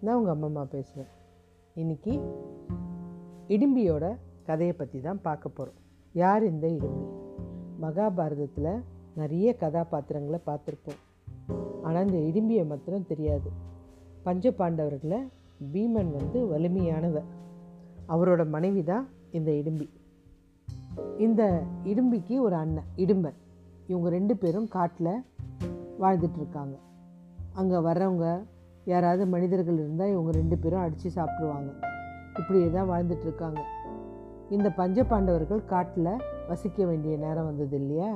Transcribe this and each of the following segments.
நான் உங்கள் அம்மா பேசுகிறேன் இன்றைக்கி இடிம்பியோட கதையை பற்றி தான் பார்க்க போகிறோம் யார் இந்த இடிம்பி? மகாபாரதத்தில் நிறைய கதாபாத்திரங்களை பார்த்துருப்போம். ஆனால் இந்த இடிம்பியை மாத்திரம் தெரியாது. பஞ்ச பாண்டவர்களில் பீமன் வந்து வலிமையானவர். அவரோட மனைவி தான் இந்த இடும்பி. இந்த இடும்பிக்கு ஒரு அண்ணன் இடும்பன். இவங்க ரெண்டு பேரும் காட்டில் வாழ்ந்துட்டு இருக்காங்க. அங்கே வர்றவங்க யாராவது மனிதர்கள் இருந்தால் இவங்க ரெண்டு பேரும் அடித்து சாப்பிடுவாங்க. இப்படியே தான் வாழ்ந்துட்டுருக்காங்க. இந்த பஞ்ச பாண்டவர்கள் காட்டில் வசிக்க வேண்டிய நேரம் வந்தது இல்லையா?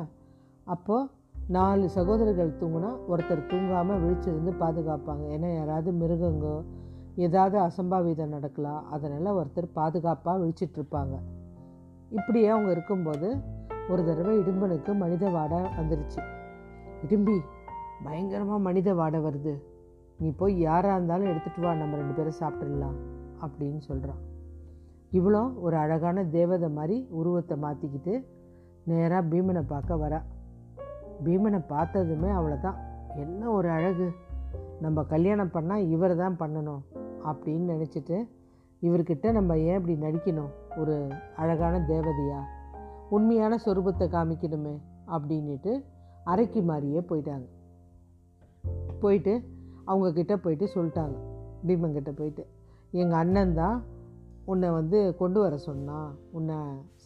அப்போது நாலு சகோதரர்கள் தூங்கினா ஒருத்தர் தூங்காமல் விழிச்சிருந்து பாதுகாப்பாங்க. ஏன்னா யாராவது மிருகங்கோ ஏதாவது அசம்பாவிதம் நடக்கலாம் அதனால் ஒருத்தர் பாதுகாப்பாக விழிச்சிட்ருப்பாங்க இப்படியே அவங்க இருக்கும்போது ஒரு தடவை இடும்பனுக்கு மனித வாடை வந்துருச்சு. இடும்பி பயங்கரமாக மனித வாடை வருது. நீ போய் யாராக இருந்தாலும் எடுத்துகிட்டு வா நம்ம ரெண்டு பேரும் சாப்பிட்றலாம் அப்படின்னு சொல்கிறான் இவ்வளோ ஒரு அழகான தேவதை மாதிரி உருவத்தை மாற்றிக்கிட்டு நேராக பீமனை பார்க்க வரா. பீமனை பார்த்ததுமே அவ்வளோதான் என்ன ஒரு அழகு நம்ம கல்யாணம் பண்ணால் இவர் தான் பண்ணணும் அப்படின்னு நினச்சிட்டு இவர்கிட்ட நம்ம ஏன் இப்படி நடிக்கணும் ஒரு அழகான தேவதையா? உண்மையான சொரூபத்தை காமிக்கணுமே அப்படின்ட்டு அரைக்கு மாதிரியே போயிட்டாங்க. போயிட்டு அவங்கக்கிட்ட போயிட்டு சொல்லிட்டாங்க. பீமங்கிட்ட போயிட்டு எங்கள் அண்ணன் தான் உன்னை வந்து கொண்டு வர சொன்னான் உன்னை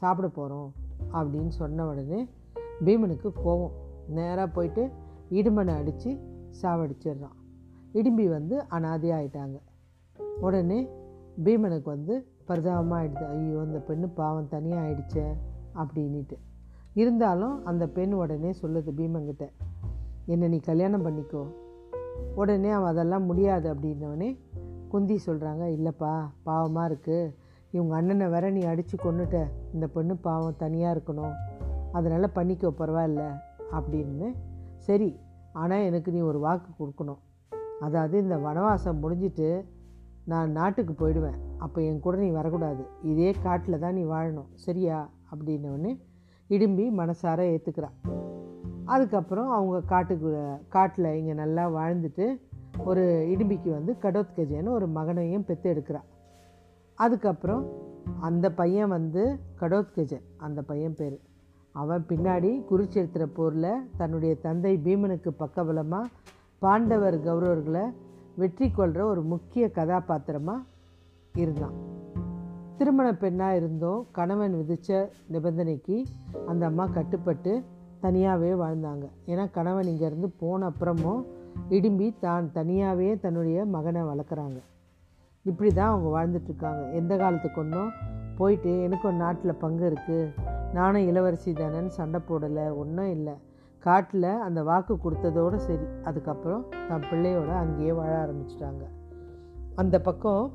சாப்பிட போகிறோம் அப்படின்னு சொன்ன உடனே பீமனுக்கு கோவம். நேராக போயிட்டு இடுமனை அடித்து சாவடிச்சிடுறான். இடும்பி வந்து அனாதி ஆயிட்டாங்க உடனே பீமனுக்கு வந்து பரிதாபமாக ஆயிடுது. ஐயோ அந்த பெண்ணு பாவம் தனியாக ஆயிடுச்சே அப்படின்ட்டு இருந்தாலும் அந்த பெண் உடனே சொல்லுது பீமங்கிட்ட என்னை நீ கல்யாணம் பண்ணிக்கோ. உடனே அவன் அதெல்லாம் முடியாது அப்படின்னவனே குந்தி சொல்கிறாங்க இல்லைப்பா பாவமாக இருக்குது இவங்க அண்ணனை வேற நீ அடித்து கொண்டுட்ட இந்த பெண்ணு பாவம் தனியாக இருக்கணும். அதனால் பண்ணிக்கோ பரவாயில்ல. அப்படின்னு சரி ஆனால் எனக்கு நீ ஒரு வாக்கு கொடுக்கணும். அதாவது இந்த வனவாசம் முடிஞ்சிட்டு நான் நாட்டுக்கு போயிடுவேன். அப்போ என் கூட நீ வரக்கூடாது. இதே காட்டில் தான் நீ வாழணும். சரியா? அப்படின்னவொடனே இடும்பி மனசார ஏற்றுக்கிறான் அதுக்கப்புறம் அவங்க காட்டுக்கு காட்டில் இங்கே நல்லா வாழ்ந்துட்டு ஒரு இடும்பிக்கு வந்து கடோத்கஜன்னு ஒரு மகனையும் பெற்று எடுக்கிறாள் அதுக்கப்புறம் அந்த பையன் வந்து கடோத்கஜன் அந்த பையன் பேர். அவன் பின்னாடி குருச்சேத்திர போரில் தன்னுடைய தந்தை பீமனுக்கு பக்கபலமாக பாண்டவர் கௌரவர்களை வெற்றி கொள்கிற ஒரு முக்கிய கதாபாத்திரமாக இருந்தான். திருமண பெண்ணாக இருந்தோம் கணவன் விதித்த நிபந்தனைக்கு அந்த அம்மா கட்டுப்பட்டு தனியாகவே வாழ்ந்தாங்க. ஏன்னா கணவன் இங்கேருந்து போன அப்புறமும் இடும்பி தான் தனியாகவே தன்னுடைய மகனை வளர்க்குறாங்க. இப்படி தான் அவங்க வாழ்ந்துட்டுருக்காங்க. எந்த காலத்துக்கு ஒன்றும் போயிட்டு எனக்கு ஒரு நாட்டில் பங்கு இருக்குது நானும் இளவரசி தானேன்னு சண்டை போடலை. ஒன்றும் இல்லை. காட்டில் அந்த வாக்கு கொடுத்ததோடு சரி. அதுக்கப்புறம் தன் பிள்ளையோட அங்கேயே வாழ ஆரம்பிச்சிட்டாங்க. அந்த பக்கம்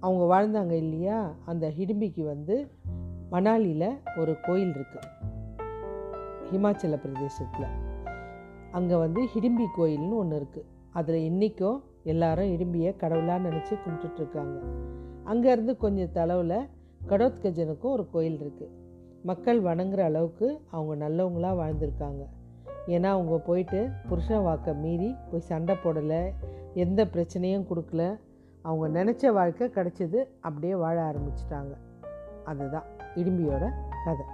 அவங்க வாழ்ந்தாங்க இல்லையா? அந்த ஹிடிம்பிக்கு வந்து மணாலியில் ஒரு கோயில் இருக்குது ஹிமாச்சல பிரதேசத்தில். அங்கே வந்து ஹிடிம்பி கோயில்னு ஒன்று இருக்குது அதில் இன்றைக்கும் எல்லாரும் இடும்பியை கடவுளாக நினச்சி கும்பிட்டுட்ருக்காங்க அங்கேருந்து கொஞ்சம் தளவில் கடோத்கஜனுக்கும் ஒரு கோயில் இருக்குது மக்கள் வணங்குற அளவுக்கு அவங்க நல்லவங்களாக வாழ்ந்திருக்காங்க. ஏன்னா அவங்க போயிட்டு புருஷன் வாக்கை மீறி போய் சண்டை போடலை எந்த பிரச்சனையும் கொடுக்கல. அவங்க நினச்ச வாழ்க்கை கிடச்சிது அப்படியே வாழ ஆரம்பிச்சிட்டாங்க. அதுதான் இடும்பியோட கதை.